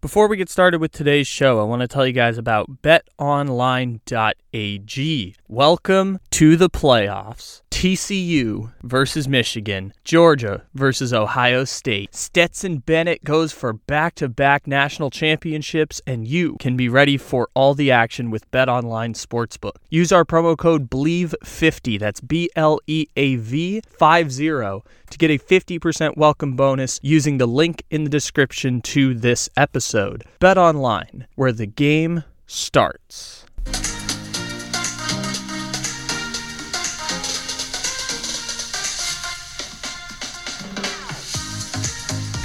Before we get started with today's show, I want to tell you guys about betonline.ag. Welcome to the playoffs. TCU versus Michigan, Georgia versus Ohio State. Stetson Bennett goes for back to back national championships, and you can be ready for all the action with BetOnline Sportsbook. Use our promo code BLEAV50, that's B L E A V 50, to get a 50% welcome bonus using the link in the description to this episode. BetOnline, where the game starts.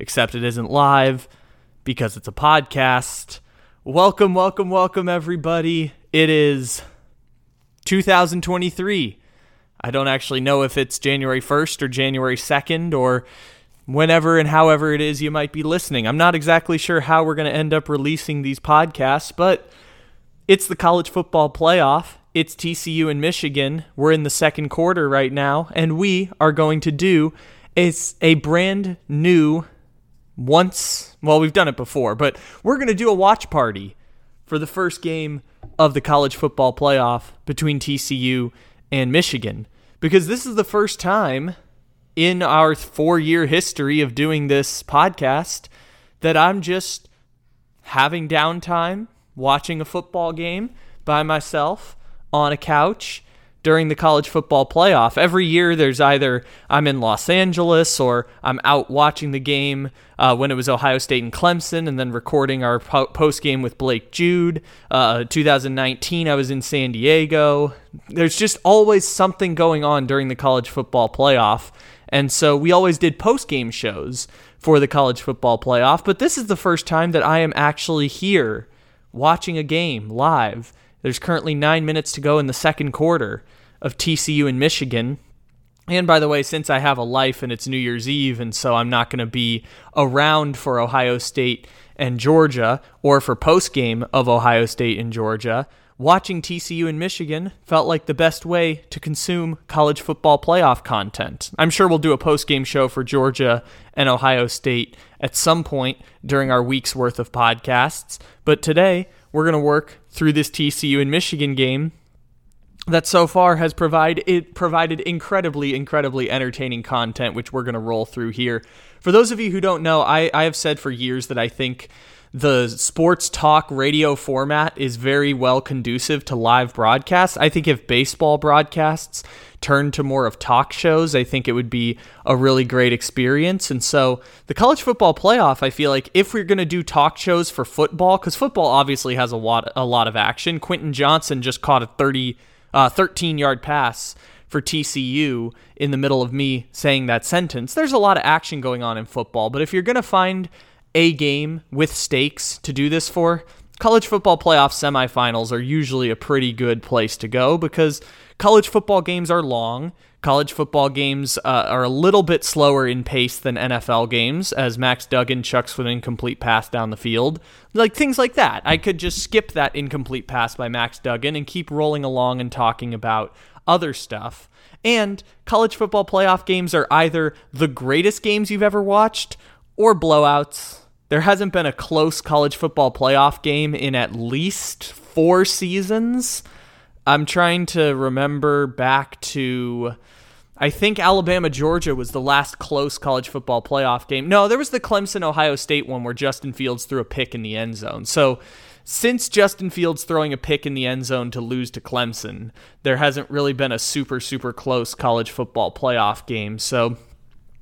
except it isn't live because it's a podcast. Welcome, welcome, welcome, everybody. It is 2023. I don't actually know if it's January 1st or January 2nd or whenever and however it is you might be listening. I'm not exactly sure how we're going to end up releasing these podcasts, but it's the college football playoff. It's TCU and Michigan. We're in the second quarter right now, and we are going to do is a brand new once. Well, we've done it before, but we're going to do a watch party for the first game of the college football playoff between TCU and Michigan because this is the first time in our four year history of doing this podcast that I'm just having downtime watching a football game by myself on a couch during the college football playoff. Every year, there's either I'm in Los Angeles or I'm out watching the game uh, when it was Ohio State and Clemson, and then recording our po- post game with Blake Jude. Uh, 2019, I was in San Diego. There's just always something going on during the college football playoff. And so we always did post game shows for the college football playoff, but this is the first time that I am actually here watching a game live there's currently nine minutes to go in the second quarter of TCU and Michigan. And by the way, since I have a life and it's New Year's Eve, and so I'm not going to be around for Ohio State and Georgia or for post game of Ohio State and Georgia, watching TCU and Michigan felt like the best way to consume college football playoff content. I'm sure we'll do a post game show for Georgia and Ohio State at some point during our week's worth of podcasts, but today we're going to work through this TCU and Michigan game that so far has provided it provided incredibly incredibly entertaining content which we're going to roll through here. For those of you who don't know, I, I have said for years that I think the sports talk radio format is very well conducive to live broadcasts. I think if baseball broadcasts turn to more of talk shows, I think it would be a really great experience. And so the college football playoff, I feel like if we're going to do talk shows for football, because football obviously has a lot, a lot of action. Quentin Johnston just caught a 30, uh, 13 yard pass for TCU in the middle of me saying that sentence. There's a lot of action going on in football, but if you're going to find a game with stakes to do this for, college football playoff semifinals are usually a pretty good place to go because college football games are long. College football games uh, are a little bit slower in pace than NFL games, as Max Duggan chucks with an incomplete pass down the field. Like things like that. I could just skip that incomplete pass by Max Duggan and keep rolling along and talking about other stuff. And college football playoff games are either the greatest games you've ever watched or blowouts there hasn't been a close college football playoff game in at least four seasons. I'm trying to remember back to. I think Alabama Georgia was the last close college football playoff game. No, there was the Clemson Ohio State one where Justin Fields threw a pick in the end zone. So, since Justin Fields throwing a pick in the end zone to lose to Clemson, there hasn't really been a super super close college football playoff game. So,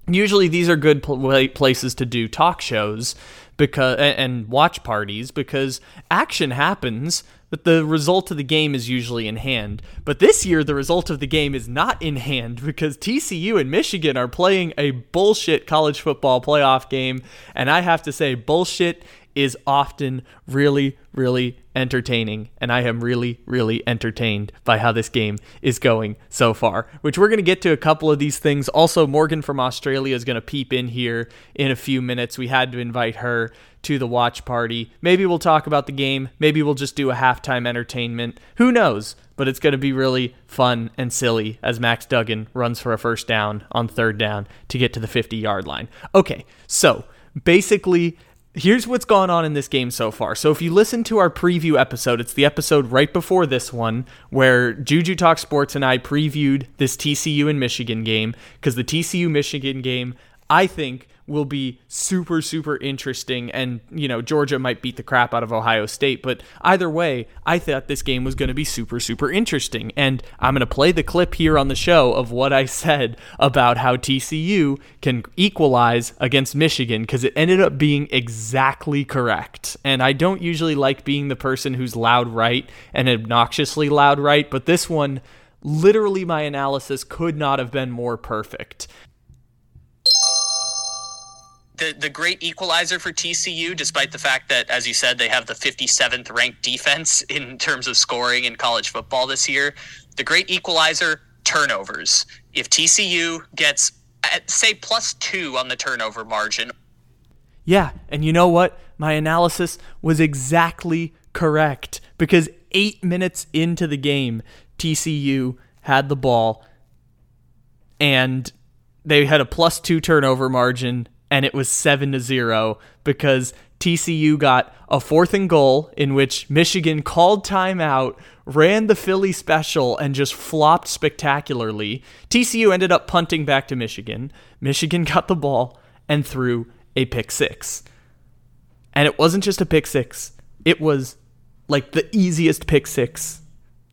usually these are good places to do talk shows because and watch parties because action happens but the result of the game is usually in hand. But this year, the result of the game is not in hand because TCU and Michigan are playing a bullshit college football playoff game. And I have to say, bullshit is often really, really entertaining. And I am really, really entertained by how this game is going so far, which we're going to get to a couple of these things. Also, Morgan from Australia is going to peep in here in a few minutes. We had to invite her to the watch party. Maybe we'll talk about the game. Maybe we'll just do a halftime entertainment. Who knows? But it's going to be really fun and silly as Max Duggan runs for a first down on third down to get to the 50 yard line. Okay, so basically, here's what's gone on in this game so far. So if you listen to our preview episode, it's the episode right before this one where Juju Talk Sports and I previewed this TCU and Michigan game because the TCU Michigan game, I think will be super super interesting. And you know Georgia might beat the crap out of Ohio State but either way I thought this game was going to be super super interesting. And I'm going to play the clip here on the show of what I said about how TCU can equalize against Michigan cuz it ended up being exactly correct. And I don't usually like being the person who's loud right and obnoxiously loud right but this one literally my analysis could not have been more perfect the the great equalizer for TCU, despite the fact that, as you said, they have the 57th ranked defense in terms of scoring in college football this year. The great equalizer turnovers. If TCU gets say plus two on the turnover margin. Yeah, and you know what? My analysis was exactly correct because eight minutes into the game, TCU had the ball and they had a plus two turnover margin and it was 7 to 0 because TCU got a fourth and goal in which Michigan called timeout, ran the Philly special, and just flopped spectacularly. TCU ended up punting back to Michigan. Michigan got the ball and threw a pick six. And it wasn't just a pick six, it was like the easiest pick six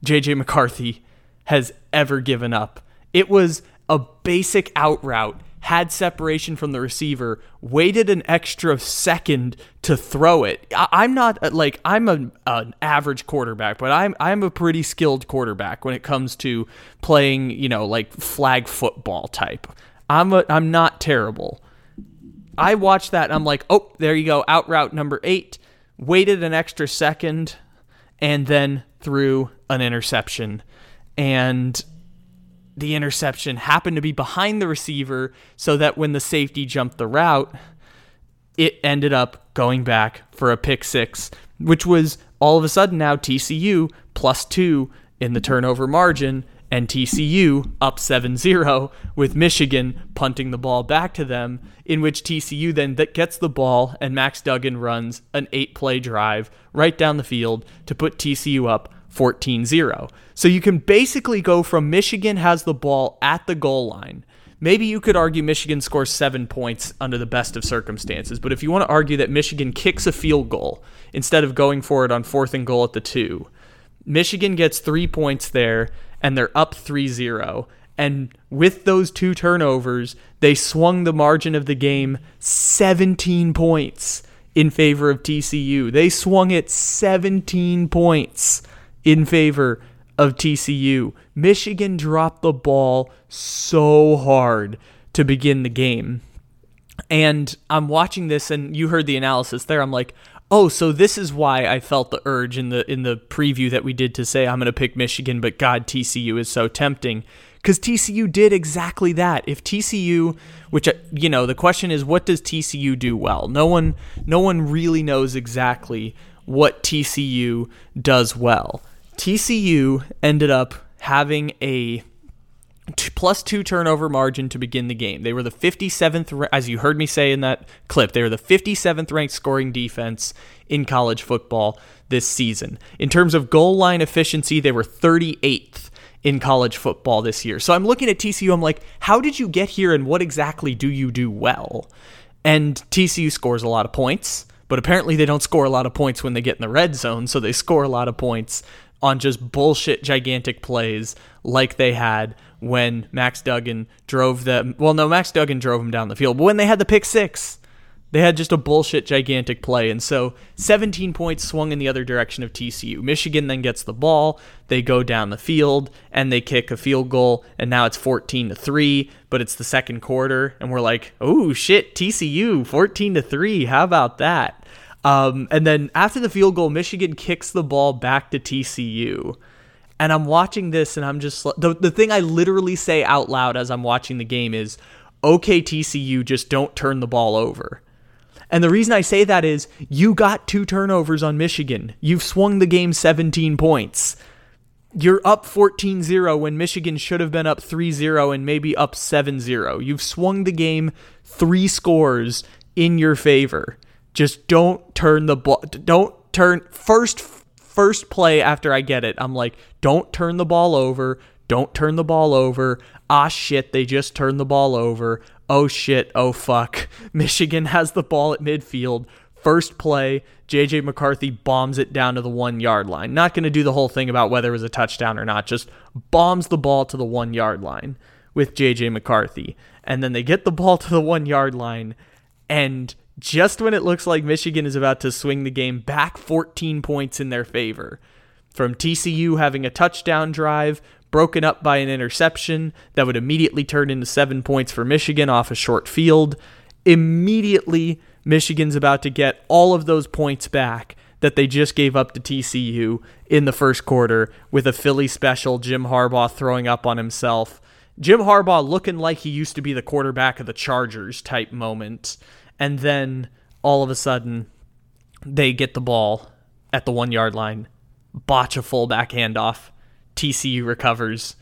JJ McCarthy has ever given up. It was a basic out route had separation from the receiver, waited an extra second to throw it. I, am not uh, like I'm a, an average quarterback, but I'm I'm a pretty skilled quarterback when it comes to playing, you know, like flag football type. I'm a, I'm not terrible. I watched that and I'm like, oh, there you go, out route number eight. Waited an extra second, and then threw an interception. And the interception happened to be behind the receiver so that when the safety jumped the route, it ended up going back for a pick six, which was all of a sudden now TCU plus two in the turnover margin and TCU up 7 0 with Michigan punting the ball back to them, in which TCU then gets the ball and Max Duggan runs an eight play drive right down the field to put TCU up 14 0. So you can basically go from Michigan has the ball at the goal line. Maybe you could argue Michigan scores seven points under the best of circumstances, but if you want to argue that Michigan kicks a field goal instead of going for it on fourth and goal at the two, Michigan gets three points there and they're up 3 0. And with those two turnovers, they swung the margin of the game 17 points in favor of TCU. They swung it 17 points in favor of TCU. Michigan dropped the ball so hard to begin the game. And I'm watching this and you heard the analysis there. I'm like, "Oh, so this is why I felt the urge in the in the preview that we did to say I'm going to pick Michigan, but god TCU is so tempting." Cuz TCU did exactly that. If TCU, which you know, the question is what does TCU do well? No one no one really knows exactly what TCU does well. TCU ended up having a t- plus two turnover margin to begin the game. They were the 57th, as you heard me say in that clip, they were the 57th ranked scoring defense in college football this season. In terms of goal line efficiency, they were 38th in college football this year. So I'm looking at TCU, I'm like, how did you get here and what exactly do you do well? And TCU scores a lot of points. But apparently, they don't score a lot of points when they get in the red zone, so they score a lot of points on just bullshit gigantic plays like they had when Max Duggan drove them. Well, no, Max Duggan drove them down the field, but when they had the pick six, they had just a bullshit gigantic play. And so 17 points swung in the other direction of TCU. Michigan then gets the ball, they go down the field, and they kick a field goal, and now it's 14 to 3, but it's the second quarter, and we're like, oh shit, TCU, 14 to 3. How about that? Um, and then after the field goal, Michigan kicks the ball back to TCU. And I'm watching this and I'm just the, the thing I literally say out loud as I'm watching the game is, okay, TCU, just don't turn the ball over. And the reason I say that is you got two turnovers on Michigan. You've swung the game 17 points. You're up 14 0 when Michigan should have been up 3 0 and maybe up 7 0. You've swung the game three scores in your favor. Just don't turn the ball. Don't turn first first play after I get it. I'm like, don't turn the ball over. Don't turn the ball over. Ah shit, they just turned the ball over. Oh shit, oh fuck. Michigan has the ball at midfield. First play, JJ McCarthy bombs it down to the one yard line. Not going to do the whole thing about whether it was a touchdown or not, just bombs the ball to the one yard line with JJ McCarthy. And then they get the ball to the one yard line, and just when it looks like Michigan is about to swing the game back 14 points in their favor, from TCU having a touchdown drive broken up by an interception that would immediately turn into seven points for Michigan off a short field. Immediately, Michigan's about to get all of those points back that they just gave up to TCU in the first quarter with a Philly special, Jim Harbaugh throwing up on himself. Jim Harbaugh looking like he used to be the quarterback of the Chargers type moment. And then all of a sudden, they get the ball at the one yard line, botch a fullback handoff, TCU recovers,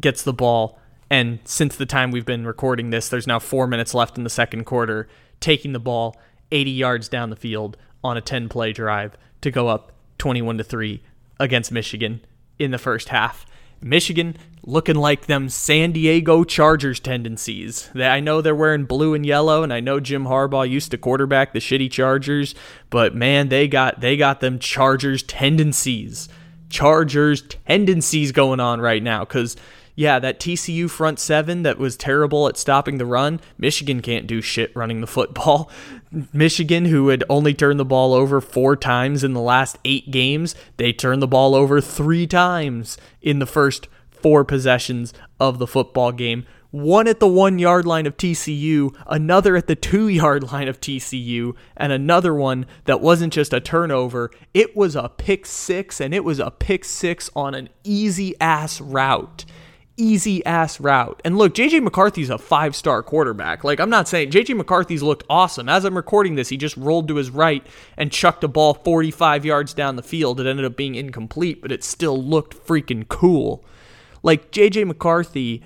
gets the ball, and since the time we've been recording this, there's now four minutes left in the second quarter, taking the ball 80 yards down the field on a 10 play drive to go up 21 to 3 against Michigan in the first half. Michigan looking like them San Diego Chargers tendencies. I know they're wearing blue and yellow, and I know Jim Harbaugh used to quarterback the shitty Chargers, but man, they got they got them Chargers tendencies. Chargers tendencies going on right now because yeah, that TCU front seven that was terrible at stopping the run, Michigan can't do shit running the football. Michigan, who had only turned the ball over four times in the last eight games, they turned the ball over three times in the first four possessions of the football game one at the one yard line of TCU, another at the two yard line of TCU, and another one that wasn't just a turnover. It was a pick six, and it was a pick six on an easy ass route. Easy ass route. And look, JJ McCarthy's a five star quarterback. Like, I'm not saying JJ McCarthy's looked awesome. As I'm recording this, he just rolled to his right and chucked a ball 45 yards down the field. It ended up being incomplete, but it still looked freaking cool. Like, JJ McCarthy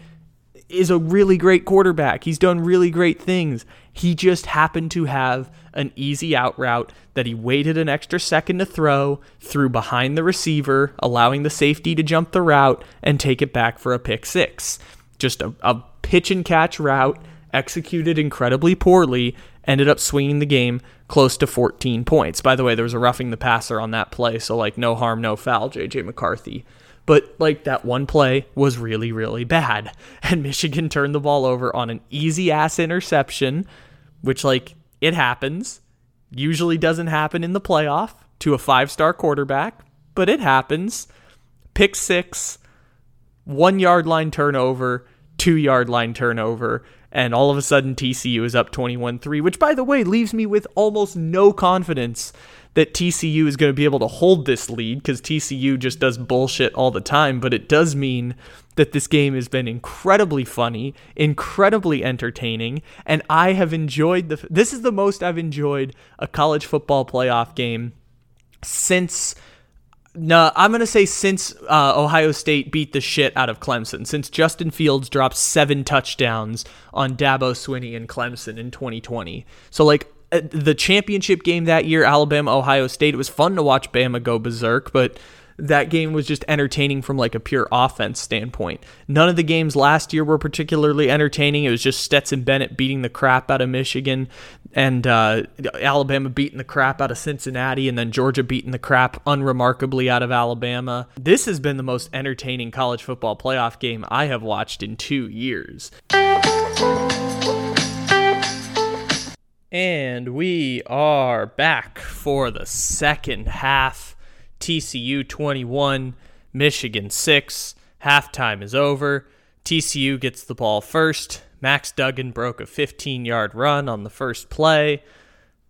is a really great quarterback. He's done really great things. He just happened to have an easy out route that he waited an extra second to throw, threw behind the receiver, allowing the safety to jump the route and take it back for a pick six. Just a, a pitch and catch route, executed incredibly poorly, ended up swinging the game close to 14 points. By the way, there was a roughing the passer on that play, so like no harm, no foul, JJ McCarthy. But like that one play was really, really bad. And Michigan turned the ball over on an easy ass interception, which like it happens. Usually doesn't happen in the playoff to a five star quarterback, but it happens. Pick six, one yard line turnover, two yard line turnover, and all of a sudden TCU is up 21 3, which by the way leaves me with almost no confidence that TCU is going to be able to hold this lead because TCU just does bullshit all the time, but it does mean that this game has been incredibly funny, incredibly entertaining, and I have enjoyed the. This is the most I've enjoyed a college football playoff game since. No, I'm going to say since uh, Ohio State beat the shit out of Clemson, since Justin Fields dropped seven touchdowns on Dabo Swinney and Clemson in 2020. So, like, uh, the championship game that year, Alabama Ohio State. It was fun to watch Bama go berserk, but that game was just entertaining from like a pure offense standpoint. None of the games last year were particularly entertaining. It was just Stetson Bennett beating the crap out of Michigan and uh, Alabama beating the crap out of Cincinnati and then Georgia beating the crap unremarkably out of Alabama. This has been the most entertaining college football playoff game I have watched in two years. And we are back for the second half. TCU 21, Michigan 6. Halftime is over. TCU gets the ball first. Max Duggan broke a 15 yard run on the first play.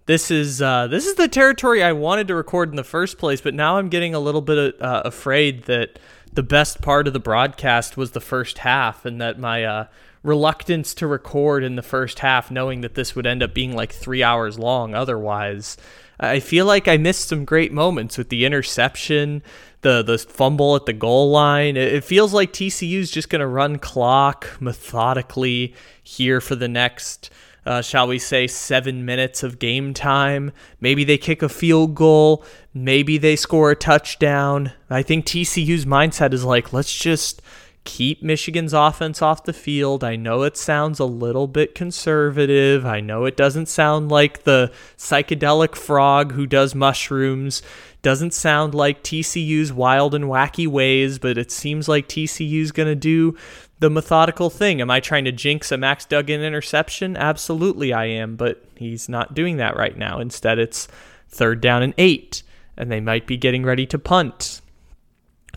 this is uh, this is the territory I wanted to record in the first place, but now I'm getting a little bit uh, afraid that the best part of the broadcast was the first half, and that my uh, reluctance to record in the first half, knowing that this would end up being like three hours long otherwise. I feel like I missed some great moments with the interception, the the fumble at the goal line. It, feels like TCU's just going to run clock methodically here for the next uh, shall we say, seven minutes of game time. Maybe they kick a field goal. Maybe they score a touchdown. I think TCU's mindset is like, let's just keep Michigan's offense off the field. I know it sounds a little bit conservative. I know it doesn't sound like the psychedelic frog who does mushrooms. Doesn't sound like TCU's wild and wacky ways, but it seems like TCU's going to do the methodical thing. Am I trying to jinx a Max Duggan interception? Absolutely, I am, but he's not doing that right now. Instead, it's third down and eight, and they might be getting ready to punt.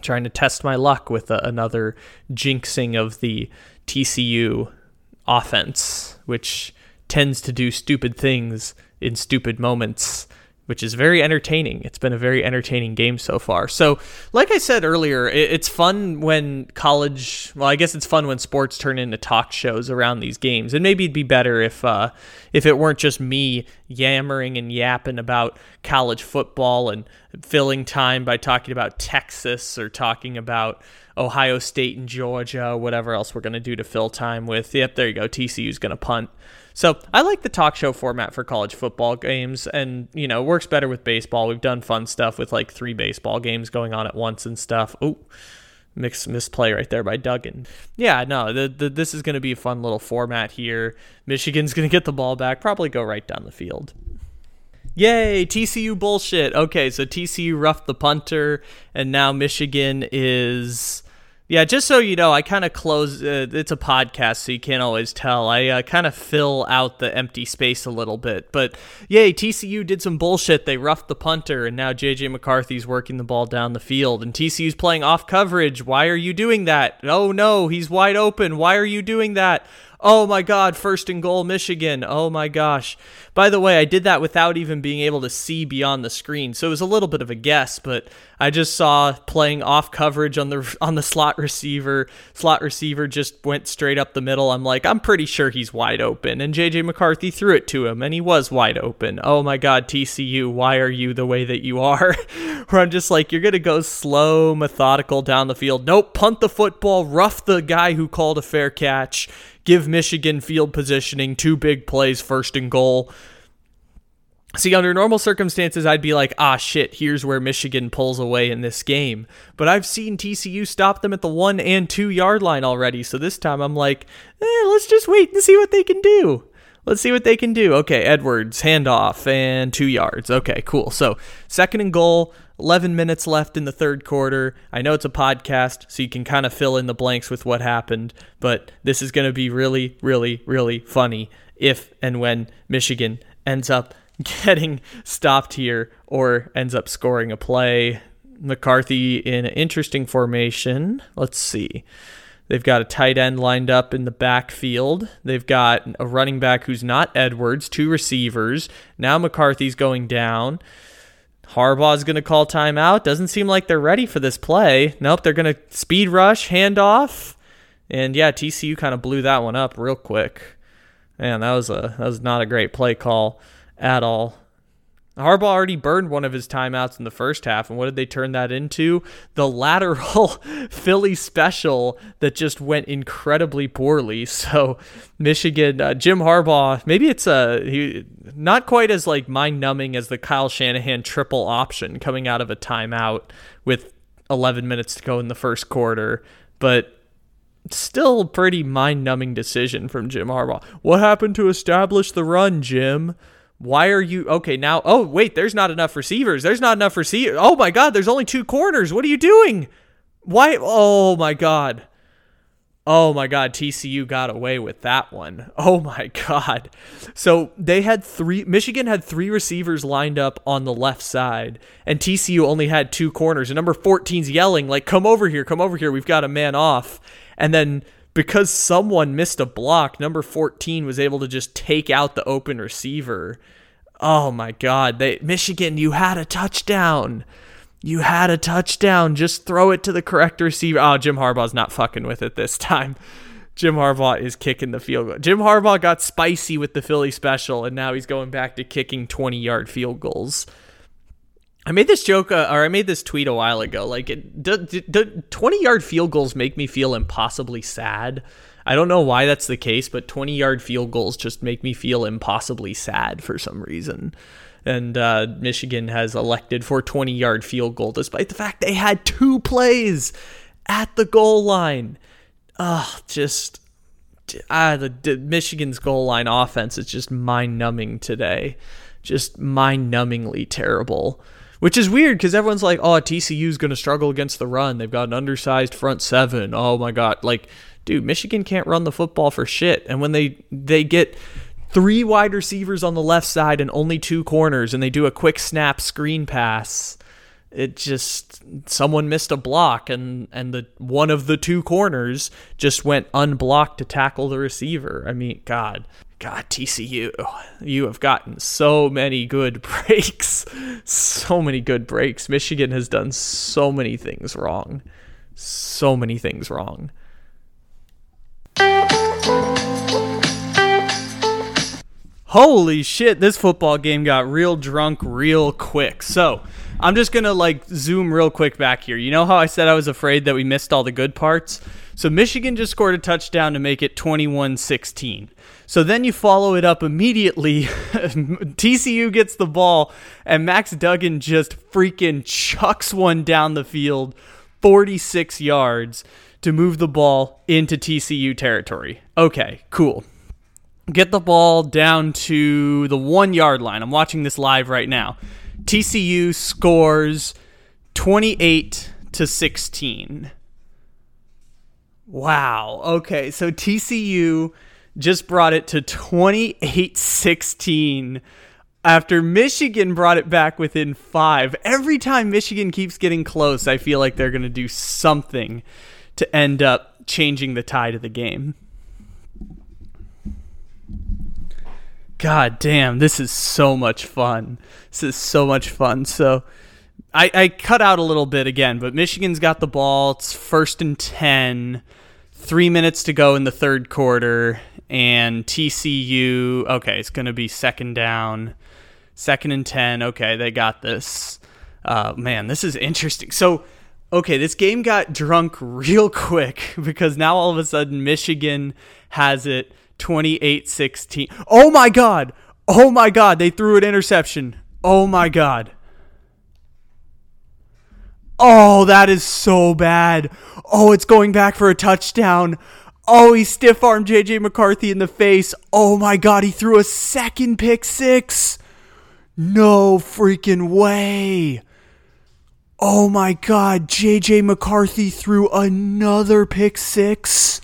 Trying to test my luck with a, another jinxing of the TCU offense, which tends to do stupid things in stupid moments which is very entertaining. It's been a very entertaining game so far. So, like I said earlier, it's fun when college. Well, I guess it's fun when sports turn into talk shows around these games. And maybe it'd be better if uh, if it weren't just me yammering and yapping about college football and filling time by talking about Texas or talking about Ohio State and Georgia, whatever else we're going to do to fill time with. Yep, there you go. TCU's going to punt. So I like the talk show format for college football games, and you know works better with baseball. We've done fun stuff with like three baseball games going on at once and stuff. Oh, mix misplay right there by Duggan. Yeah, no, the, the, this is going to be a fun little format here. Michigan's going to get the ball back, probably go right down the field. Yay, TCU bullshit. Okay, so TCU roughed the punter, and now Michigan is yeah, just so you know, I kind of close. Uh, it's a podcast, so you can't always tell. I uh, kind of fill out the empty space a little bit. But yay, TCU did some bullshit. They roughed the punter, and now JJ McCarthy's working the ball down the field, and TCU's playing off coverage. Why are you doing that? Oh no, he's wide open. Why are you doing that? Oh my God, first and goal, Michigan. Oh my gosh. By the way, I did that without even being able to see beyond the screen, so it was a little bit of a guess, but I just saw playing off coverage on the on the slot receiver. Slot receiver just went straight up the middle. I'm like, I'm pretty sure he's wide open, and JJ McCarthy threw it to him, and he was wide open. Oh my God, TCU, why are you the way that you are? Where I'm just like, you're gonna go slow, methodical down the field. Nope, punt the football, rough the guy who called a fair catch give Michigan field positioning, two big plays, first and goal. See, under normal circumstances, I'd be like, ah, shit, here's where Michigan pulls away in this game. But I've seen TCU stop them at the one and two yard line already. So this time I'm like, eh, let's just wait and see what they can do. Let's see what they can do. Okay, Edwards, handoff, and two yards. Okay, cool. So second and goal. 11 minutes left in the third quarter. I know it's a podcast, so you can kind of fill in the blanks with what happened, but this is going to be really, really, really funny if and when Michigan ends up getting stopped here or ends up scoring a play. McCarthy in an interesting formation. Let's see. They've got a tight end lined up in the backfield. They've got a running back who's not Edwards, two receivers. Now McCarthy's going down. Harbaugh's going to call timeout. Doesn't seem like they're ready for this play. Nope, they're going to speed rush, handoff. And yeah, TCU kind of blew that one up real quick. Man, that was a that was not a great play call at all. Harbaugh already burned one of his timeouts in the first half, and what did they turn that into? The lateral Philly special that just went incredibly poorly. So Michigan, uh, Jim Harbaugh, maybe it's a he, not quite as like mind numbing as the Kyle Shanahan triple option coming out of a timeout with 11 minutes to go in the first quarter, but still pretty mind numbing decision from Jim Harbaugh. What happened to establish the run, Jim? Why are you okay now? Oh, wait, there's not enough receivers. There's not enough receivers. Oh my God, there's only two corners. What are you doing? Why? Oh my God. Oh my God, TCU got away with that one. Oh my God. So they had three, Michigan had three receivers lined up on the left side, and TCU only had two corners. And number 14's yelling, like, come over here, come over here. We've got a man off. And then because someone missed a block, number 14 was able to just take out the open receiver. Oh my God! They Michigan, you had a touchdown. You had a touchdown. Just throw it to the correct receiver. Oh, Jim Harbaugh's not fucking with it this time. Jim Harbaugh is kicking the field goal. Jim Harbaugh got spicy with the Philly special, and now he's going back to kicking 20 yard field goals. I made this joke, uh, or I made this tweet a while ago. Like, it, do, do 20 yard field goals make me feel impossibly sad? I don't know why that's the case, but 20 yard field goals just make me feel impossibly sad for some reason. And uh, Michigan has elected for 20 yard field goal despite the fact they had two plays at the goal line. Ugh, just ah, the, the Michigan's goal line offense is just mind numbing today. Just mind numbingly terrible. Which is weird because everyone's like, oh, TCU's going to struggle against the run. They've got an undersized front seven. Oh my God. Like, dude, Michigan can't run the football for shit. And when they they get three wide receivers on the left side and only two corners, and they do a quick snap screen pass, it just someone missed a block and and the one of the two corners just went unblocked to tackle the receiver. I mean, god. God, TCU, you have gotten so many good breaks. So many good breaks. Michigan has done so many things wrong. So many things wrong. Holy shit, this football game got real drunk real quick. So, I'm just to like zoom real quick back here. You know how I said I was afraid that we missed all the good parts? So, Michigan just scored a touchdown to make it 21 16. So then you follow it up immediately. TCU gets the ball, and Max Duggan just freaking chucks one down the field 46 yards to move the ball into TCU territory. Okay, cool. Get the ball down to the one yard line. I'm watching this live right now. TCU scores 28 to 16. Wow. Okay, so TCU just brought it to 28 16 after Michigan brought it back within five. Every time Michigan keeps getting close, I feel like they're going to do something to end up changing the tide of the game. God damn, this is so much fun. This is so much fun. So I, I cut out a little bit again, but Michigan's got the ball. It's first and 10, three minutes to go in the third quarter. And TCU, okay, it's going to be second down, second and 10. Okay, they got this. Uh, man, this is interesting. So okay, this game got drunk real quick because now all of a sudden Michigan has it 28 16. Oh my God. Oh my God. They threw an interception. Oh my God. Oh, that is so bad. Oh, it's going back for a touchdown. Oh, he stiff armed JJ McCarthy in the face. Oh my God. He threw a second pick six. No freaking way. Oh my God, JJ McCarthy threw another pick six.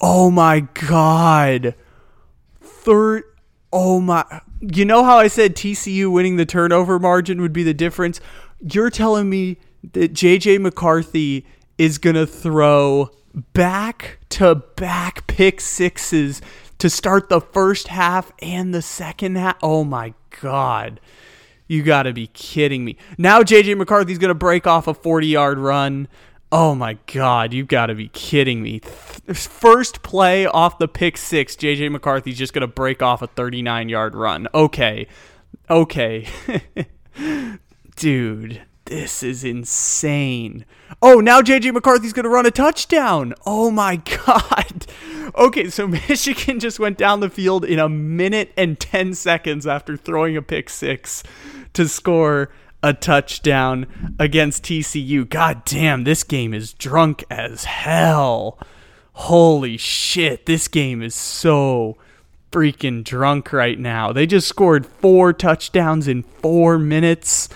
Oh my God. Third. Oh my. You know how I said TCU winning the turnover margin would be the difference? You're telling me that JJ McCarthy is going to throw back to back pick sixes to start the first half and the second half? Oh my God. You got to be kidding me. Now JJ McCarthy's going to break off a 40 yard run. Oh my God, you've got to be kidding me. First play off the pick six, JJ McCarthy's just going to break off a 39 yard run. Okay. Okay. Dude, this is insane. Oh, now JJ McCarthy's going to run a touchdown. Oh my God. Okay, so Michigan just went down the field in a minute and 10 seconds after throwing a pick six to score a touchdown against TCU. God damn, this game is drunk as hell. Holy shit, this game is so freaking drunk right now. They just scored four touchdowns in four minutes.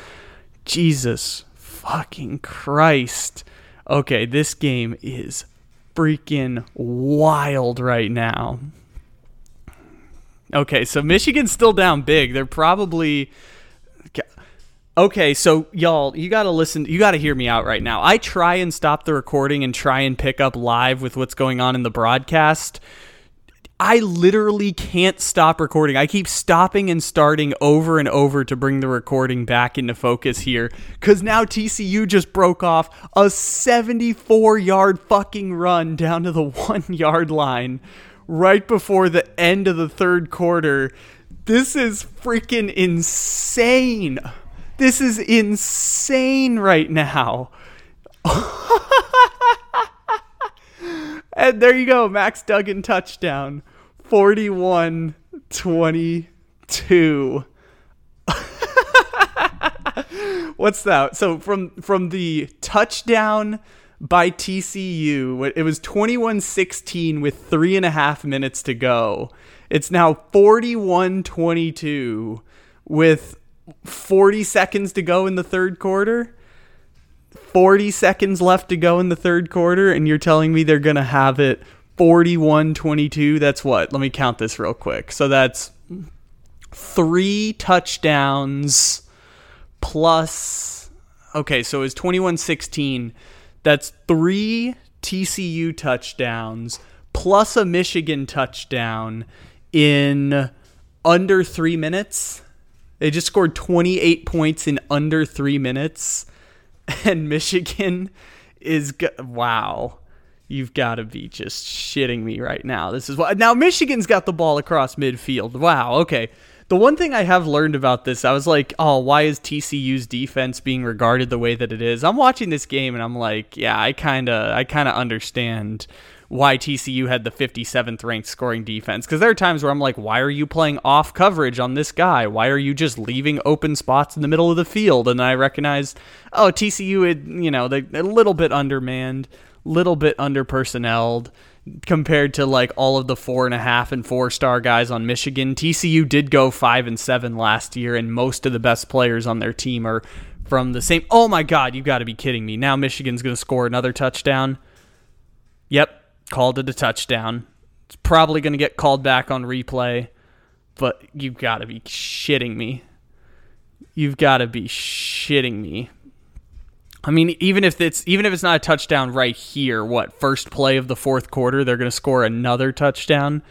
Jesus fucking Christ. Okay, this game is freaking wild right now. Okay, so Michigan's still down big. They're probably Okay, so y'all, you got to listen, you got to hear me out right now. I try and stop the recording and try and pick up live with what's going on in the broadcast. I literally can't stop recording. I keep stopping and starting over and over to bring the recording back into focus here. Because now TCU just broke off a 74 yard fucking run down to the one yard line right before the end of the third quarter. This is freaking insane. This is insane right now. and there you go, Max Duggan touchdown. 41 22. What's that? So from from the touchdown by TCU, it was 21-16 with three and a half minutes to go. It's now 41-22 with 40 seconds to go in the third quarter. 40 seconds left to go in the third quarter, and you're telling me they're going to have it 41 22. That's what? Let me count this real quick. So that's three touchdowns plus. Okay, so it's 21 16. That's three TCU touchdowns plus a Michigan touchdown in under three minutes. They just scored 28 points in under three minutes. And Michigan is. Go- wow. You've got to be just shitting me right now. This is what. Now, Michigan's got the ball across midfield. Wow. Okay. The one thing I have learned about this, I was like, oh, why is TCU's defense being regarded the way that it is? I'm watching this game and I'm like, yeah, I kind of, I kind of understand why TCU had the 57th ranked scoring defense. Because there are times where I'm like, why are you playing off coverage on this guy? Why are you just leaving open spots in the middle of the field? And I recognized, oh, TCU had, you know, they a little bit undermanned, little bit underpersonneled compared to like all of the four and a half and four star guys on Michigan. TCU did go five and seven last year, and most of the best players on their team are from the same. Oh my God, you got to be kidding me! Now Michigan's going to score another touchdown. Yep, called it a touchdown. It's probably going to get called back on replay, but you've got to be shitting me. You've got to be shitting me. I mean, even if it's even if it's not a touchdown right here, what first play of the fourth quarter, they're going to score another touchdown.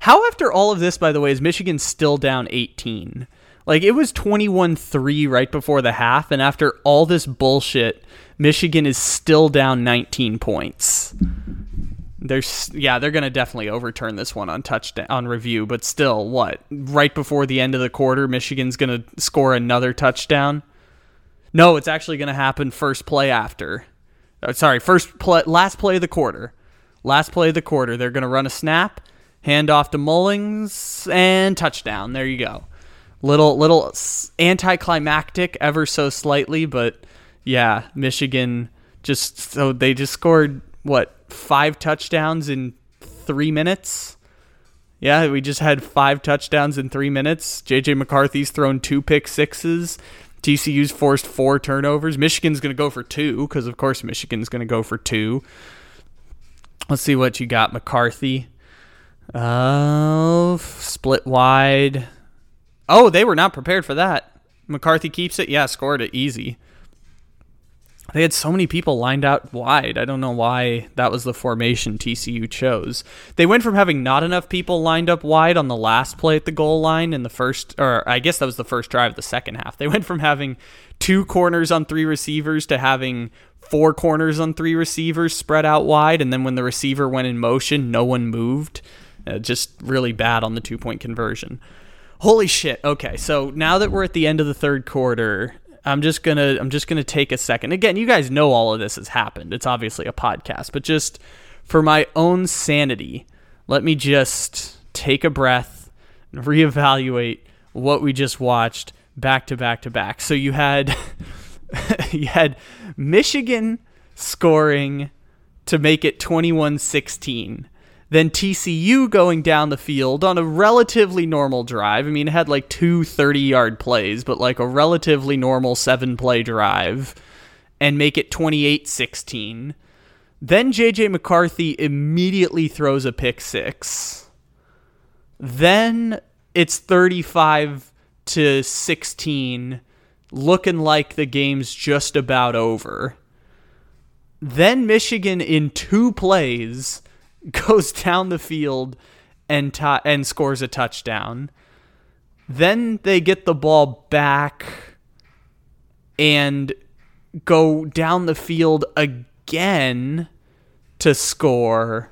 How after all of this, by the way, is Michigan still down 18? Like it was 21-3 right before the half, and after all this bullshit, Michigan is still down 19 points. There's yeah, they're gonna definitely overturn this one on touchdown on review, but still, what? Right before the end of the quarter, Michigan's gonna score another touchdown. No, it's actually gonna happen first play after. Uh, sorry, first play, last play of the quarter. Last play of the quarter, they're gonna run a snap, hand off to Mullings, and touchdown. There you go. Little little anticlimactic, ever so slightly, but yeah, Michigan just so they just scored what five touchdowns in three minutes. Yeah, we just had five touchdowns in three minutes. JJ McCarthy's thrown two pick sixes. TCU's forced four turnovers. Michigan's going to go for two because, of course, Michigan's going to go for two. Let's see what you got, McCarthy. Uh, split wide. Oh, they were not prepared for that. McCarthy keeps it. Yeah, scored it easy they had so many people lined out wide. I don't know why that was the formation TCU chose. They went from having not enough people lined up wide on the last play at the goal line in the first, or I guess that was the first drive of the second half. They went from having two corners on three receivers to having four corners on three receivers spread out wide. And then when the receiver went in motion, no one moved. Uh, just really bad on the two point conversion. Holy shit. Okay, so now that we're at the end of the third quarter, I'm just gonna I'm just gonna take a second. Again, you guys know all of this has happened. It's obviously a podcast, but just for my own sanity, let me just take a breath and reevaluate what we just watched back to back to back. So you had you had Michigan scoring to make it 21-16 then TCU going down the field on a relatively normal drive. I mean, it had like two 30 yard plays, but like a relatively normal seven play drive and make it 28 16. Then JJ McCarthy immediately throws a pick six. Then it's 35 to 16, looking like the game's just about over. Then Michigan, in two plays, goes down the field and t- and scores a touchdown. Then they get the ball back and go down the field again to score.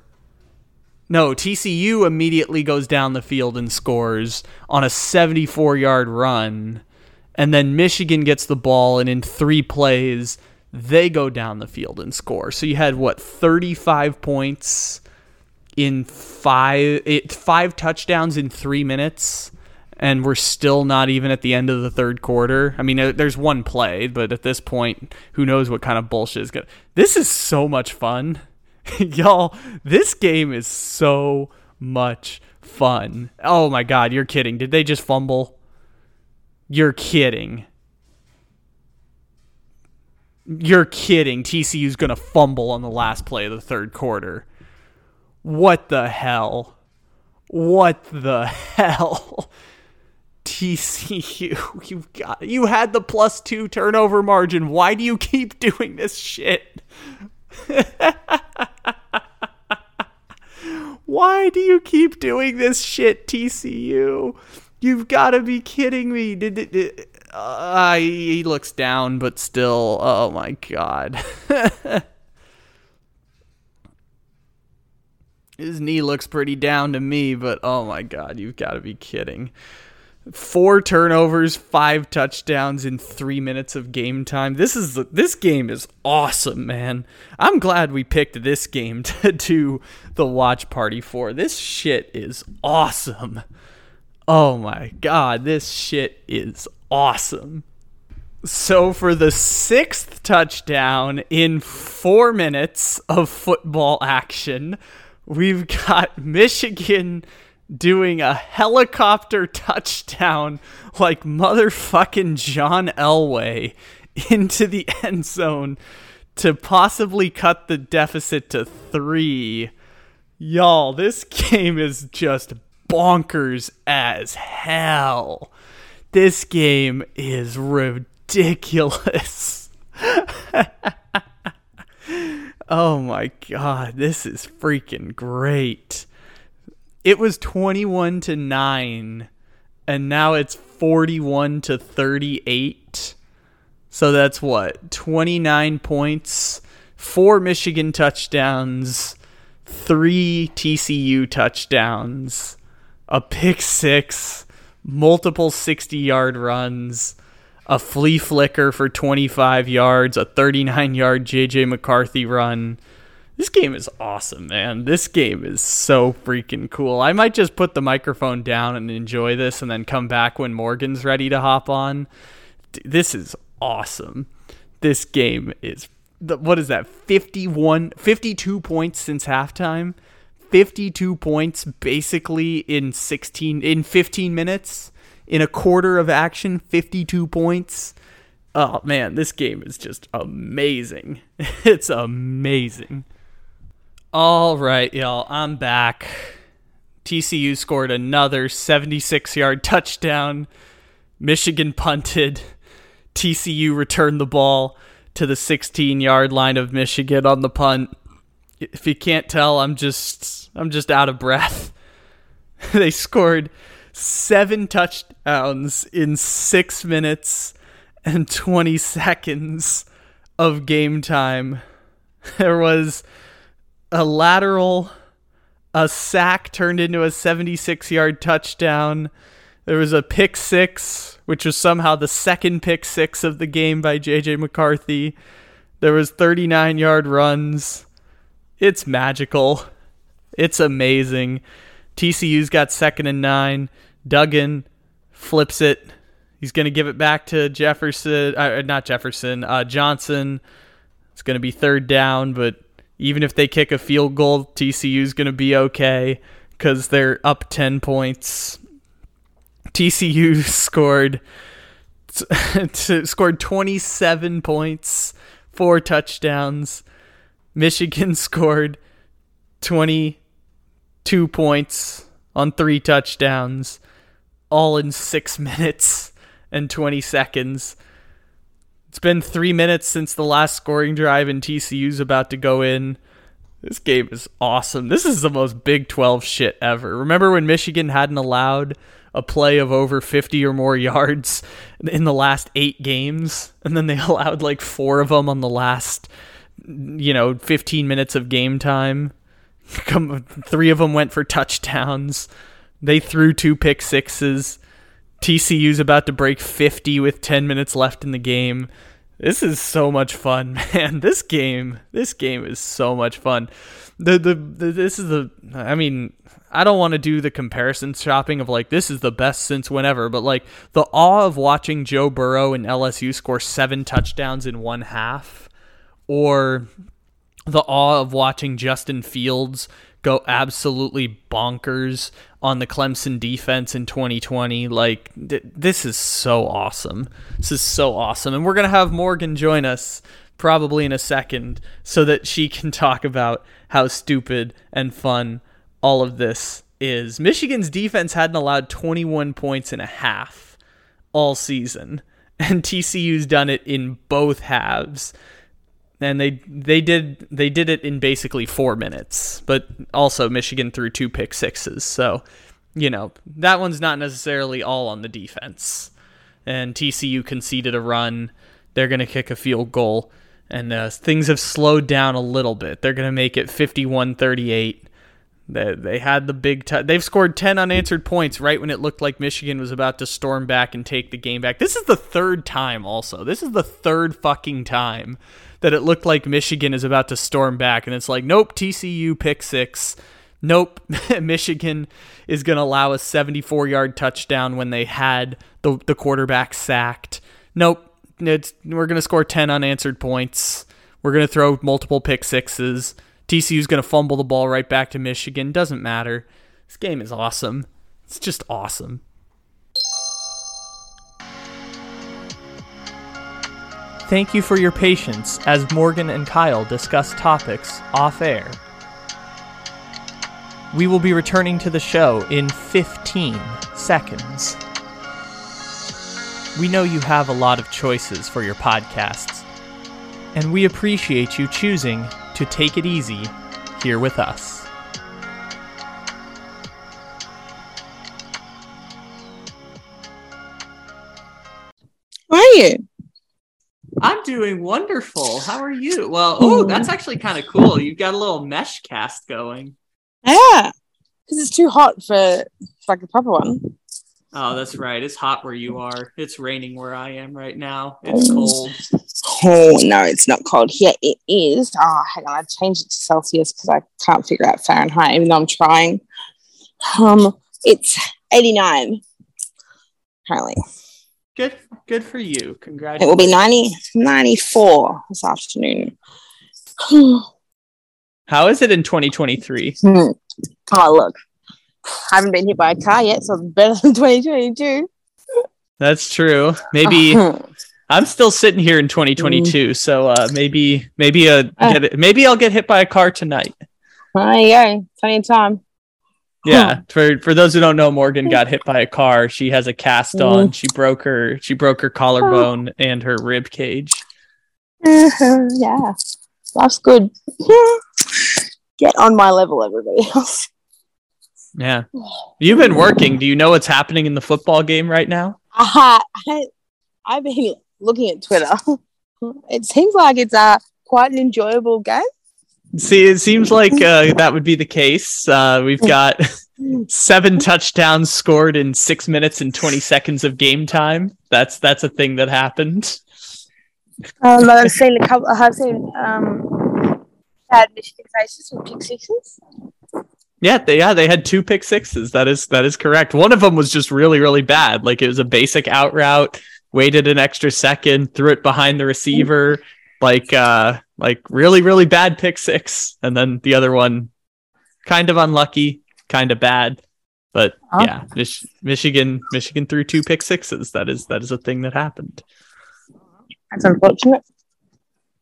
No, TCU immediately goes down the field and scores on a 74 yard run. And then Michigan gets the ball, and in three plays, they go down the field and score. So you had what, 35 points in five, it, five touchdowns in three minutes and we're still not even at the end of the third quarter. I mean, there's one play, but at this point, who knows what kind of bullshit is to. This is so much fun. Y'all, this game is so much fun. Oh my God, you're kidding. Did they just fumble? You're kidding. You're kidding. TCU's going to fumble on the last play of the third quarter. What the hell? What the hell? TCU, you've got you had the plus 2 turnover margin. Why do you keep doing this shit? Why do you keep doing this shit, TCU? You've got to be kidding me. Did, did, did uh, he looks down, but still, oh my god. His knee looks pretty down to me, but oh my god, you've got to be kidding. Four turnovers, five touchdowns in three minutes of game time. This is this game is awesome, man. I'm glad we picked this game to do the watch party for. This shit is awesome. Oh my god, this shit is awesome. So for the sixth touchdown in four minutes of football action, we've got Michigan doing a helicopter touchdown like motherfucking John Elway into the end zone to possibly cut the deficit to three. Y'all, this game is just bonkers as hell. This game is ridiculous. Oh my god, this is freaking great. It was 21 to 9 and now it's 41 to 38 so that's what 29 points four michigan touchdowns three tcu touchdowns a pick six multiple 60 yard runs a flea flicker for 25 yards a 39 yard jj mccarthy run this game is awesome, man. This game is so freaking cool. I might just put the microphone down and enjoy this and then come back when Morgan's ready to hop on. This is awesome. This game is what is that? 51 52 points since halftime. 52 points basically in 16 in 15 minutes in a quarter of action, 52 points. Oh man, this game is just amazing. It's amazing. All right, y'all, I'm back. TCU scored another 76 yard touchdown. Michigan punted. TCU returned the ball to the 16 yard line of Michigan on the punt. If you can't tell, I'm just I'm just out of breath. they scored seven touchdowns in 6 minutes and 20 seconds of game time. There was a lateral, a sack turned into a 76 yard touchdown. There was a pick six, which was somehow the second pick six of the game by JJ McCarthy. There was 39 yard runs. It's magical. It's amazing. TCU's got second and nine. Duggan flips it. He's going to give it back to Jefferson, uh, not Jefferson, uh, Johnston. It's going to be third down, but even if they kick a field goal, TCU's going to be okay because they're up 10 points. TCU scored scored 27 points, four touchdowns. Michigan scored 22 points on three touchdowns, all in six minutes and 20 seconds. It's been three minutes since the last scoring drive, and TCU's about to go in. This game is awesome. This is the most Big 12 shit ever. Remember when Michigan hadn't allowed a play of over 50 or more yards in the last eight games? And then they allowed like four of them on the last, you know, 15 minutes of game time. Three of them went for touchdowns. They threw two pick sixes. TCU's about to break 50 with 10 minutes left in the game. This is so much fun, man. This game, this game is so much fun. The, the, the this is the I mean, I don't want to do the comparison shopping of like this is the best since whenever, but like the awe of watching Joe Burrow and LSU score 7 touchdowns in one half or the awe of watching Justin Fields go absolutely bonkers on the Clemson defense in 2020. Like, th- this is so awesome. This is so awesome. And we're going to have Morgan join us probably in a second so that she can talk about how stupid and fun all of this is. Michigan's defense hadn't allowed 21 points and a half all season, and TCU's done it in both halves and they they did they did it in basically four minutes. But also Michigan threw two pick sixes, so you know that one's not necessarily all on the defense. And TCU conceded a run. They're going to kick a field goal, and uh, things have slowed down a little bit. They're going to make it 51-38. They, they had the big t- they've scored 10 unanswered points right when it looked like Michigan was about to storm back and take the game back. This is the third time also. This is the third fucking time that it looked like Michigan is about to storm back, and it's like, nope, TCU pick six. Nope, Michigan is going to allow a 74 yard touchdown when they had the, the quarterback sacked. Nope, it's, we're going to score 10 unanswered points. We're going to throw multiple pick sixes. TCU's going to fumble the ball right back to Michigan. Doesn't matter. This game is awesome. It's just awesome. Thank you for your patience as Morgan and Kyle discuss topics off air. We will be returning to the show in 15 seconds. We know you have a lot of choices for your podcasts, and we appreciate you choosing to take it easy here with us. You? I'm doing wonderful. How are you? Well, hmm. oh, that's actually kind of cool. You've got a little mesh cast going. Yeah, because it's too hot for like a proper one. Oh, that's right. It's hot where you are. It's raining where I am right now. It's mm. cold. Oh no, it's not cold here. It is. Oh, hang on, I changed it to Celsius because I can't figure out Fahrenheit, even though I'm trying. Um, it's 89 currently. Good, good for you. Congratulations. It will be 90, 94 this afternoon. How is it in 2023? Hmm. Oh, look. I haven't been hit by a car yet, so it's better than 2022. That's true. Maybe I'm still sitting here in 2022, so uh, maybe maybe uh, get it, maybe I'll get hit by a car tonight. There you go. Plenty of time. Yeah, for for those who don't know, Morgan got hit by a car. She has a cast on. She broke her she broke her collarbone and her rib cage. yeah, life's good. Get on my level, everybody else. Yeah, you've been working. Do you know what's happening in the football game right now? Uh, I, I've been looking at Twitter. It seems like it's a quite an enjoyable game. See, it seems like uh, that would be the case. Uh, we've got seven touchdowns scored in six minutes and twenty seconds of game time. That's that's a thing that happened. Um, I've seen a couple. I've seen um, bad Michigan faces with pick sixes. Yeah, they yeah they had two pick sixes. That is that is correct. One of them was just really really bad. Like it was a basic out route. Waited an extra second, threw it behind the receiver. Like uh like really really bad pick six, and then the other one kind of unlucky, kind of bad. But Huh? yeah, Mich- Michigan Michigan threw two pick sixes. That is that is a thing that happened. That's unfortunate.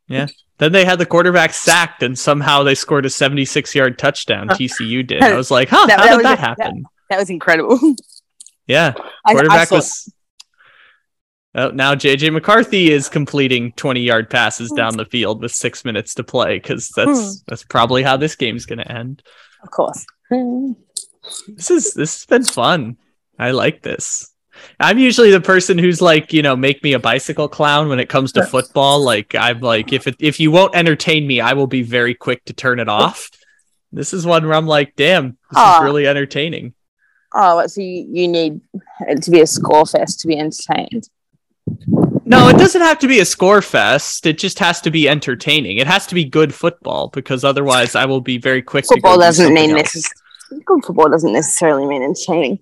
Yeah. Then they had the quarterback sacked, and somehow they scored a 76 yard touchdown. TCU did. I was like, huh, That- how that did was that happen? That was incredible. Yeah, I, I quarterback saw was. Oh, now JJ McCarthy is completing 20 yard passes down the field with six minutes to play because that's that's probably how this game's gonna end. Of course. This is this has been fun. I like this. I'm usually the person who's like, you know, make me a bicycle clown when it comes to football. Like I'm like, if it, if you won't entertain me, I will be very quick to turn it off. This is one where I'm like, damn, this is ah. really entertaining. Oh, so you, you need it to be a score fest to be entertained. No, it doesn't have to be a score fest. It just has to be entertaining. It has to be good football because otherwise I will be very quick Football doesn't mean this. Good football doesn't necessarily mean entertaining.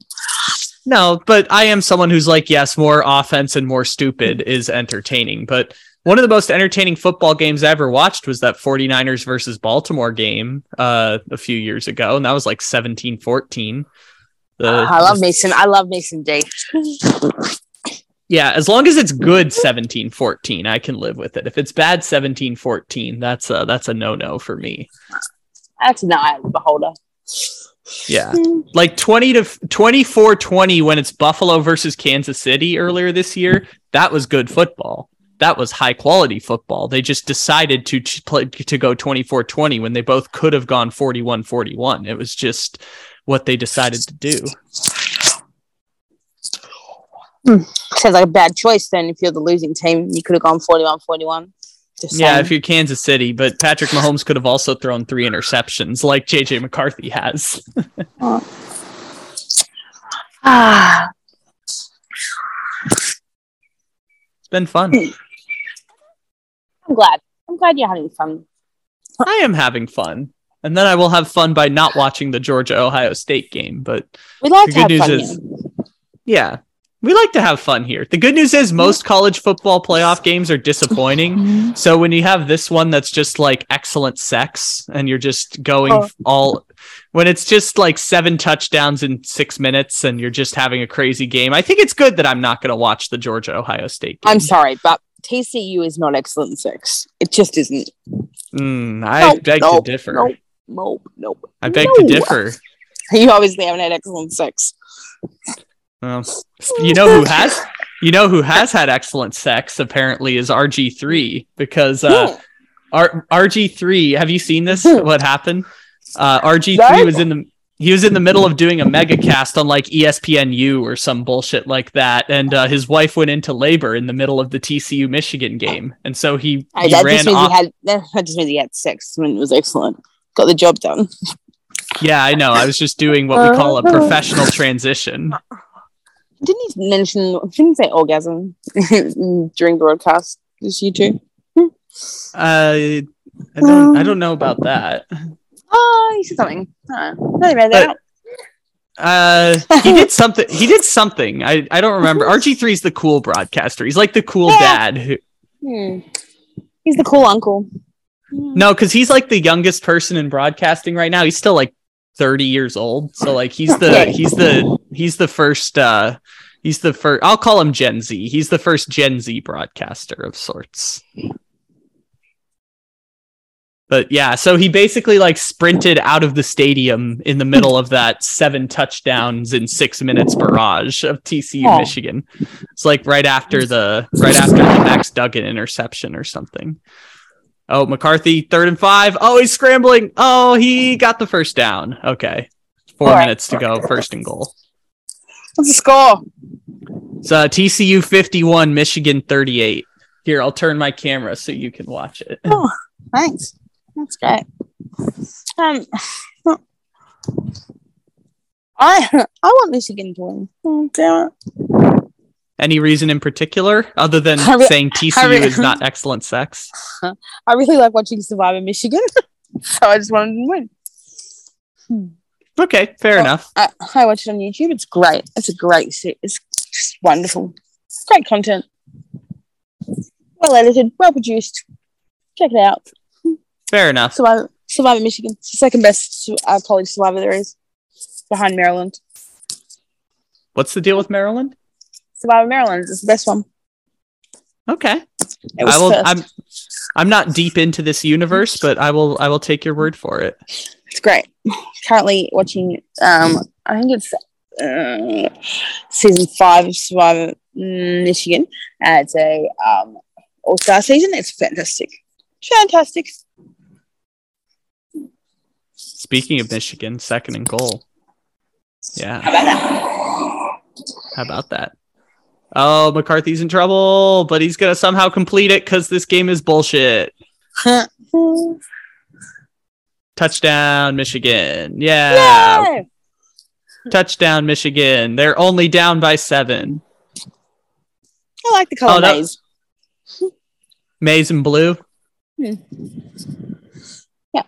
No, but I am someone who's like, yes, more offense and more stupid is entertaining. But one of the most entertaining football games I ever watched was that 49ers versus Baltimore game uh, a few years ago. And that was like 17 14. I love Mason. I love Mason Day. Yeah, as long as it's good mm-hmm. 17 14, I can live with it. If it's bad 17 14, that's a, that's a no no for me. That's an eye of the beholder. Yeah. Hmm. Like 20 to 24 20 when it's Buffalo versus Kansas City earlier this year, that was good football. That was high quality football. They just decided to play to go 24 20 when they both could have gone 41 41. It was just what they decided to do. Sounds like a bad choice then. If you're the losing team, you could have gone 41 41. Yeah, if you're Kansas City, but Patrick Mahomes could have also thrown three interceptions like JJ McCarthy has. Ah, It's been fun. I'm glad. I'm glad you're having fun. I am having fun. And then I will have fun by not watching the Georgia Ohio State game, but We like The to have good fun news is-. Yeah. We like to have fun here. The good news is most college football playoff games are disappointing. So when you have this one that's just like excellent sex and you're just going Oh. all when it's just like seven touchdowns in 6 minutes and you're just having a crazy game. I think it's good that I'm not going to watch the Georgia Ohio State game. I'm sorry, but TCU is not excellent sex. It just isn't. Mm, I Nope, beg nope, to differ. Nope, nope, nope. I beg No. to differ. You obviously haven't had excellent sex. Well, you know who has you know who has had excellent sex apparently is RG3 because uh R- RG3 have you seen this what happened uh RG3 No. was in the he was in the middle of doing a mega cast on like ESPNU or some bullshit like that and uh, his wife went into labor in the middle of the TCU Michigan game and so he, Hey, he ran off he had that just means he had sex when it was excellent. Got the job done. yeah I know I was just doing what we call a professional transition Didn't he mention? Didn't he say orgasm during the broadcast? This you too? uh I don't I don't know about that Oh, he said something. I read that. But- Uh, he did something. He did something. I, I don't remember. RG3 is the cool broadcaster. He's like the cool Yeah. dad. Who, Hmm. He's the cool uncle. Hmm. no, because he's like the youngest person in broadcasting right now. He's still like 30 years old. So like he's the he's the he's the first. uh He's the first. I'll call him Gen Z. He's the first Gen Z broadcaster of sorts. But yeah, so he basically like sprinted out of the stadium in the middle of that seven touchdowns in six minutes barrage of TCU Oh. Michigan. It's like right after the right after the Max Duggan interception or something. Oh, McCarthy, third and five. Oh, he's scrambling. Oh, he got the first down. Okay. Four right. minutes to go, first and goal. What's the score? It's uh, TCU 51, Michigan 38. Here, I'll turn my camera so you can watch it. Oh, thanks. That's great. Um, I I want Michigan to win. Oh, damn it. Any reason in particular other than re- saying TCU re- is not excellent sex? I really like watching Survivor Michigan, so I just wanted to win. Okay, fair Oh. enough. I, I watch it on YouTube. It's great. It's a great se- It's just wonderful. Great content. Well edited, well produced. Check it out. Fair enough. Survivor, Survivor Michigan. It's the second best uh, college Survivor there is, behind Maryland. What's the deal with Maryland? Survivor Maryland is the best one. Okay. I will first. I'm I'm not deep into this universe, but I will I will take your word for it. It's great. Currently watching. Um, I think it's uh, season five of Survivor mm, Michigan. Uh, it's a um, all star season. It's fantastic, fantastic. Speaking of Michigan, second and goal. Yeah. How about that? How about that? Oh, McCarthy's in trouble, but he's gonna somehow complete it because this game is bullshit. Touchdown, Michigan. Yeah. Yay! Touchdown, Michigan. They're only down by seven. I like the color Oh, that- maize. Maize and blue. Hmm. Yeah.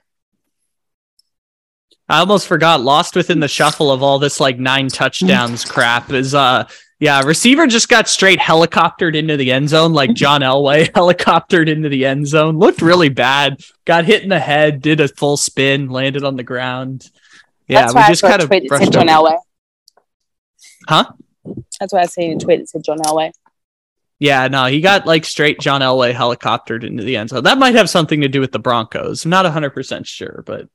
I almost forgot. Lost within the shuffle of all this like nine touchdowns crap is uh yeah receiver just got straight helicoptered into the end zone like John Elway helicoptered into the end zone. Looked really bad. Got hit in the head. Did a full spin. Landed on the ground. Yeah, we just kind of brushed John Elway. Huh? That's why I seen a tweet that said John Elway. Yeah, no, he got like straight John Elway helicoptered into the end zone. That might have something to do with the Broncos. I'm not 100% sure, but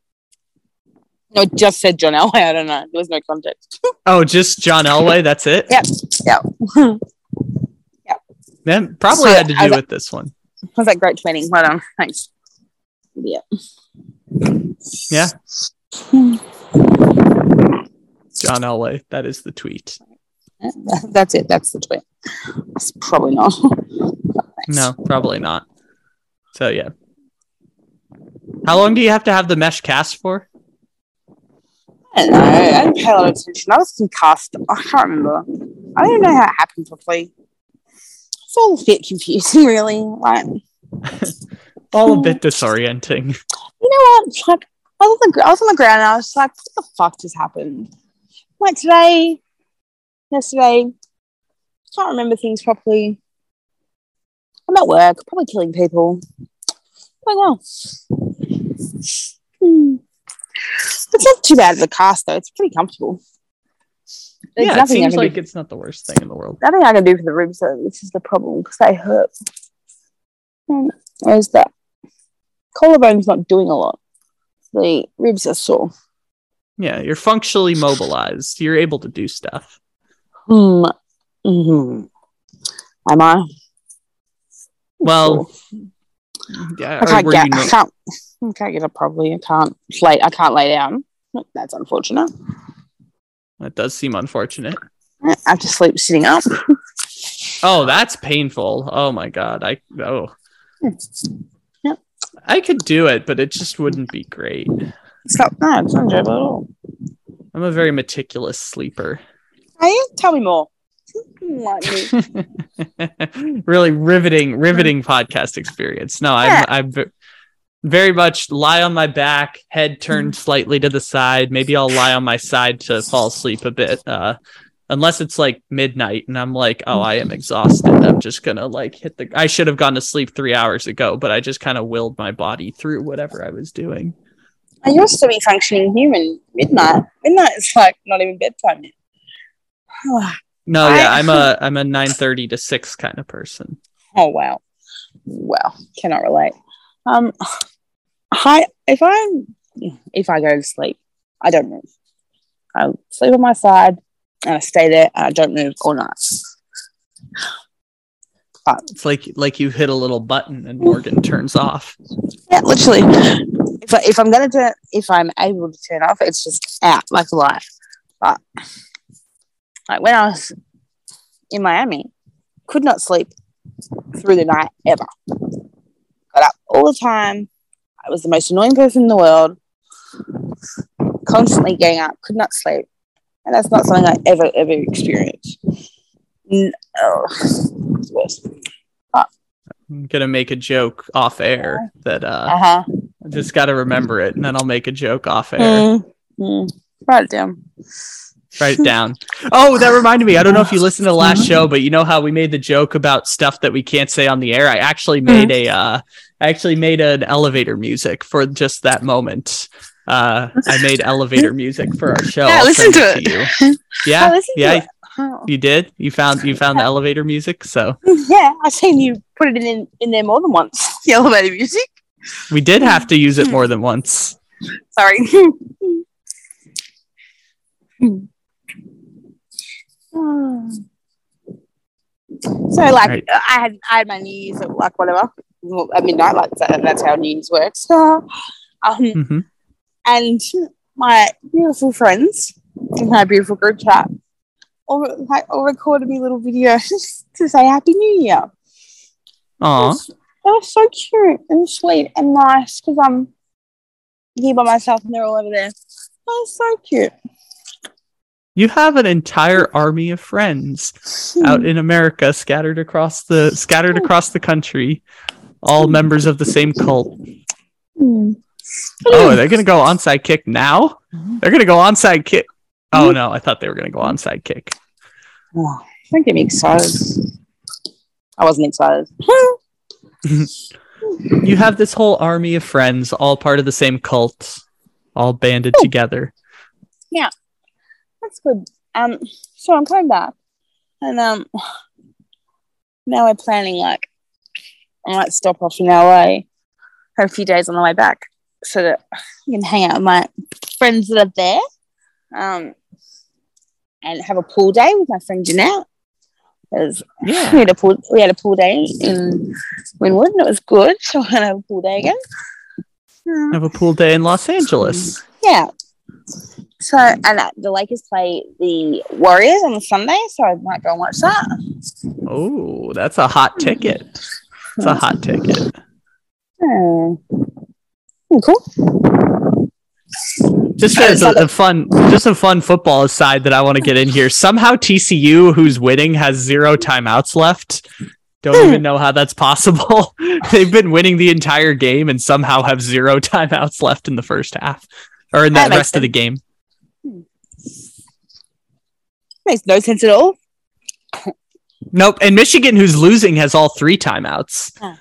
No, it just said John Elway. I don't know. There was no context. oh, just John Elway, that's it? Yeah. Yeah. That probably So, had to do with this one. was that great tweeting? Well done. Thanks. Yeah. Yeah. John Elway, that is the tweet. That's it. That's the tweet. It's probably not. No, probably not. So yeah. How long do you have to have the mesh cast for? I don't know. I didn't pay a lot of attention. I was concussed. I can't remember. I don't even know how it happened properly. It's all a bit confusing, really. Like, All a bit disorienting. you know what? Like I was on the gr- I was on the ground and I was like, what the fuck just happened? Like today, yesterday, can't remember things properly. I'm at work, probably killing people. Like, well, hmm. It's not too bad of a cast though. It's pretty comfortable. There's yeah, it seems like do, it's not the worst thing in the world. nothing I can do for the ribs though, which is the problem because they hurt. And whereas that collarbone's not doing a lot. The ribs are sore. Yeah, you're functionally mobilized. You're able to do stuff. Hmm. hmm Am I? Well. Yeah, I can't get. you I can't. I can't get up properly. I can't lay. I can't lay down. That's unfortunate. that does seem unfortunate. I have to sleep sitting up. Oh, that's painful. Oh my god. I oh Yep. I could do it, but it just wouldn't be great. It's not. No, it's not enjoyable at all. I'm a very meticulous sleeper. You? Tell me more. Really riveting, riveting podcast experience. No, I'm I'm very much lie on my back, head turned slightly to the side. Maybe I'll lie on my side to fall asleep a bit. Uh unless it's like midnight and I'm like, oh, I am exhausted. I'm just gonna like hit the I should have gone to sleep three hours ago, but I just kind of willed my body through whatever I was doing. I used to be functioning human. Midnight. Midnight is like not even bedtime yet. No, I- yeah, I'm a I'm a nine thirty to six kind of person. Oh wow, wow, cannot relate. Um, I if I if I go to sleep, I don't move. I sleep on my side and I stay there and I don't move all night. It's like like you hit a little button and Morgan turns off. Yeah, literally. If I, if I'm gonna turn, if I'm able to turn off, it's just out like a light. But like when I was in Miami, could not sleep through the night ever. Got up all the time. I was the most annoying person in the world. Constantly getting up, could not sleep, and that's not something I ever ever experienced. N- oh, it's worse. I'm gonna make a joke off air that uh Uh huh. I just gotta remember it and then I'll make a joke off air. Mm, mm. Write it down. Write it down. Oh, that reminded me. I don't know if you listened to the last show, but you know how we made the joke about stuff that we can't say on the air? I actually made a uh I actually made an elevator music for just that moment. Uh I made elevator music for our show. Yeah, I'll listen send to you. Yeah, I listened to yeah, it. Oh. you did. You found you found the elevator music. So Yeah, I've seen you put it in in there more than once. The elevator music. we did have to use it more than once. Sorry. Hmm. So like Right. I had I had my New Year's at like whatever at midnight like that, that's how New Year's works. um, hmm and my beautiful friends in my beautiful group chat all like all recorded me little videos to say Happy New Year. Aw. That was so cute and sweet and nice because I'm here by myself and they're all over there. That was so cute. You have an entire army of friends out in America, scattered across the scattered across the country, all members of the same cult. Oh, they're gonna go onside kick now? They're gonna go onside kick. Oh no, I thought they were gonna go onside kick. Oh, don't get me excited. I wasn't excited. You have this whole army of friends, all part of the same cult, all banded together. That's good. Um, so I'm coming back, and um, now we're planning like I might stop off in LA for a few days on the way back, so that I can hang out with my friends that are there, um, and have a pool day with my friend Jeanette. 'Cause we Yeah. had a pool, we had a pool day in Wynwood, and it was good. So I'm gonna have a pool day again. Um, Have a pool day in Los Angeles. yeah. So and uh, the Lakers play the Warriors on Sunday, so I might go and watch that. Oh, that's a hot ticket. It's a hot ticket. Hmm. Hmm, Cool. Just as a, a fun, just a fun football aside that I want to get in here. Somehow TCU, who's winning, has zero timeouts left. Don't even know how that's possible. They've been winning the entire game and somehow have zero timeouts left in the first half or in the That rest of the game. Hmm. Makes no sense at all. Nope. And Michigan, who's losing, has all three timeouts. Ah.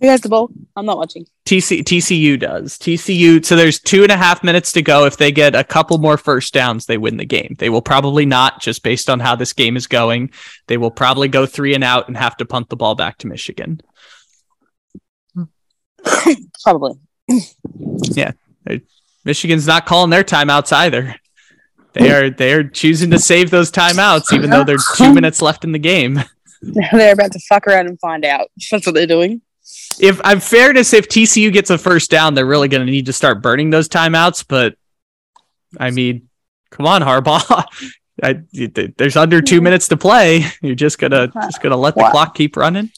Who has the ball? I'm not watching. TC, TCU does. TCU. So there's two and a half minutes to go. If they get a couple more first downs, they win the game. They will probably not, just based on how this game is going. They will probably go three and out and have to punt the ball back to Michigan. Probably. Michigan's not calling their timeouts either. They are they are choosing to save those timeouts, even though there's two minutes left in the game. They're about to fuck around and find out. That's what they're doing. If I'm fairness, if TCU gets a first down, they're really going to need to start burning those timeouts. But I mean, come on, Harbaugh. I, there's under two minutes to play. You're just gonna just gonna let the Wow. clock keep running.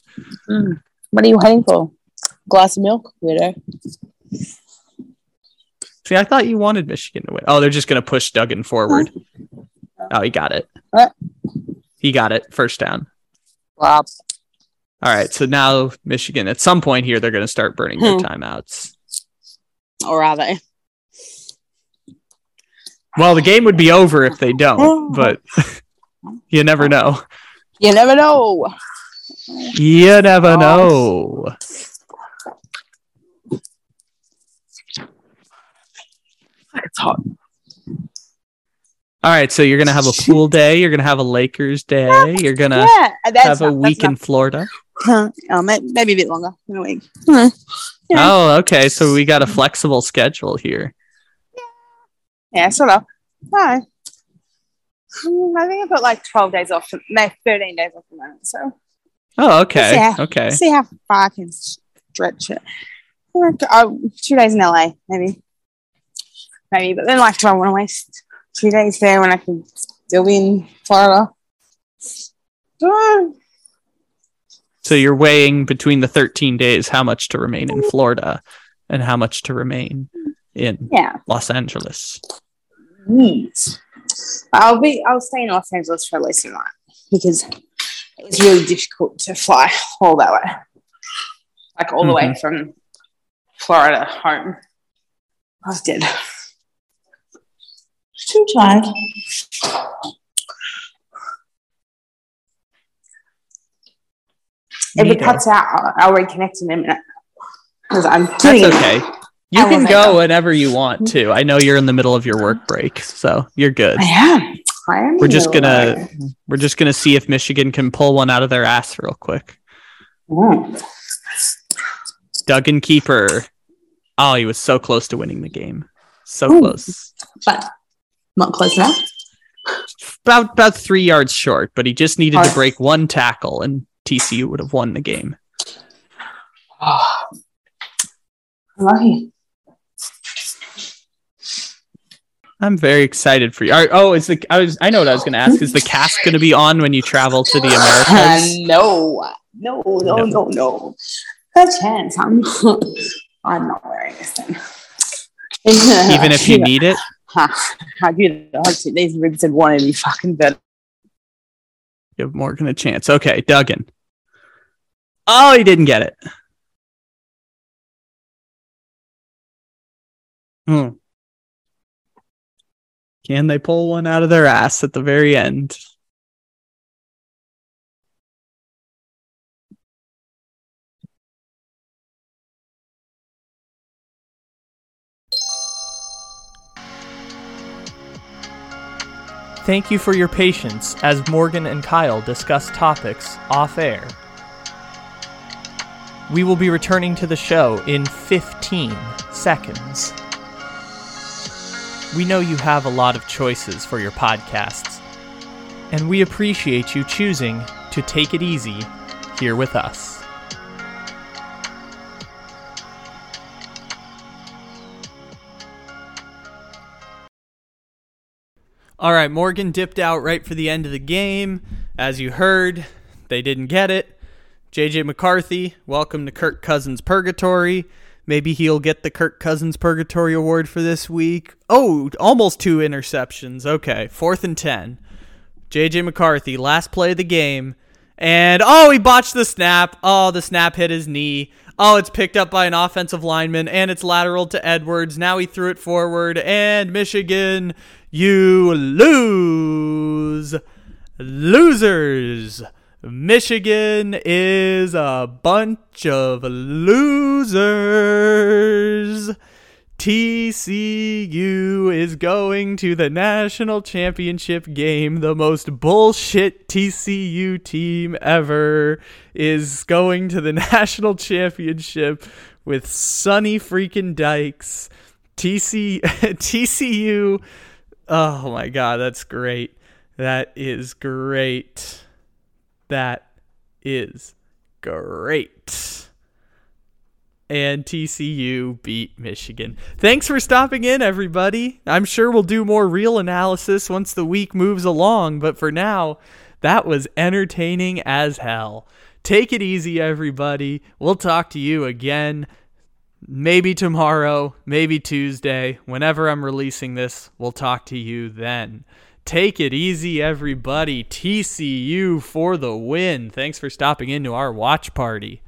Mm. What are you waiting for? Glass of milk, weirdo. See, I thought you wanted Michigan to win. Oh, they're just gonna push Duggan forward. Oh, he got it. What? He got it. First down. Flop. All right. So now Michigan, at some point here, they're gonna start burning their Hmm. timeouts. Or are they? Well, the game would be over if they don't, but you never know. You never know. You never know. It's hot. All right, so you're gonna have a pool day. You're gonna have a Lakers day. You're gonna yeah, have a that's week in. Florida. Huh. Oh, maybe a bit longer in a week. Huh. Yeah. Oh, okay. So we got a flexible schedule here. Yeah, sort of. No. Hmm, I think I've got like 12 days off, no, 13 days off at the moment. So Oh, okay. Yeah. Okay. see how far I can stretch it. Oh, two days in LA, maybe. Maybe, but then like, do I want to waste two days there when I can still be in Florida? So you're weighing between the 13 days how much to remain in Florida and how much to remain in Yeah. Los Angeles. Neat. I'll be. I'll stay in Los Angeles for at least a night because it was really difficult to fly all that way, like all the way mm-hmm. from Florida home. I was dead. Too tired. If it cuts out, I'll, I'll reconnect in a minute because I'm That's doing it. okay. You I can go whenever you want to. I know you're in the middle of your work break, so you're good. I am. I am. We're just gonna we're just gonna see if Michigan can pull one out of their ass real quick. Mm. Duggan Keeper. Oh, he was so close to winning the game. So Ooh. close. but not close enough. about about three yards short, but he just needed to break one tackle, and TCU would have won the game. Ah. Oh, lucky. I'm very excited for you. Are- Oh, is the I was I know what I was going to ask. Is the cast going to be on when you travel to the Americas? no, no, no, No. no, no. No chance. I'm, not. I'm not wearing this thing. Even if you need it. Ha, I do. These ribs had wanted me fucking better. Give Morgan a chance. Okay, Duggan. Oh, he didn't get it. Hmm. Can they pull one out of their ass at the very end? Thank you for your patience as Morgan and Kyle discuss topics off air. We will be returning to the show in 15 seconds. We know you have a lot of choices for your podcasts, and we appreciate you choosing to take it easy here with us. All right, Morgan dipped out right for the end of the game. As you heard, they didn't get it. JJ McCarthy, welcome to Kirk Cousins Purgatory. Maybe he'll get the Kirk Cousins Purgatory Award for this week. Oh, almost two interceptions. Okay, fourth and 10. JJ McCarthy, last play of the game. And oh, he botched the snap. Oh, the snap hit his knee. Oh, it's picked up by an offensive lineman and it's lateral to Edwards. Now he threw it forward and Michigan, you lose. Losers. Michigan is a bunch of losers. TCU is going to the national championship game. The most bullshit TCU team ever is going to the national championship with Sonny freaking Dykes. TC TCU. Oh my god, that's great. That is great. That is great and TCU beat Michigan. Thanks for stopping in, everybody. I'm sure we'll do more real analysis once the week moves along, but for now, that was entertaining as hell. Take it easy, everybody. We'll talk to you again. Maybe tomorrow, maybe Tuesday. Whenever I'm releasing this, we'll talk to you then. Take it easy, everybody. TCU for the win. Thanks for stopping into our watch party.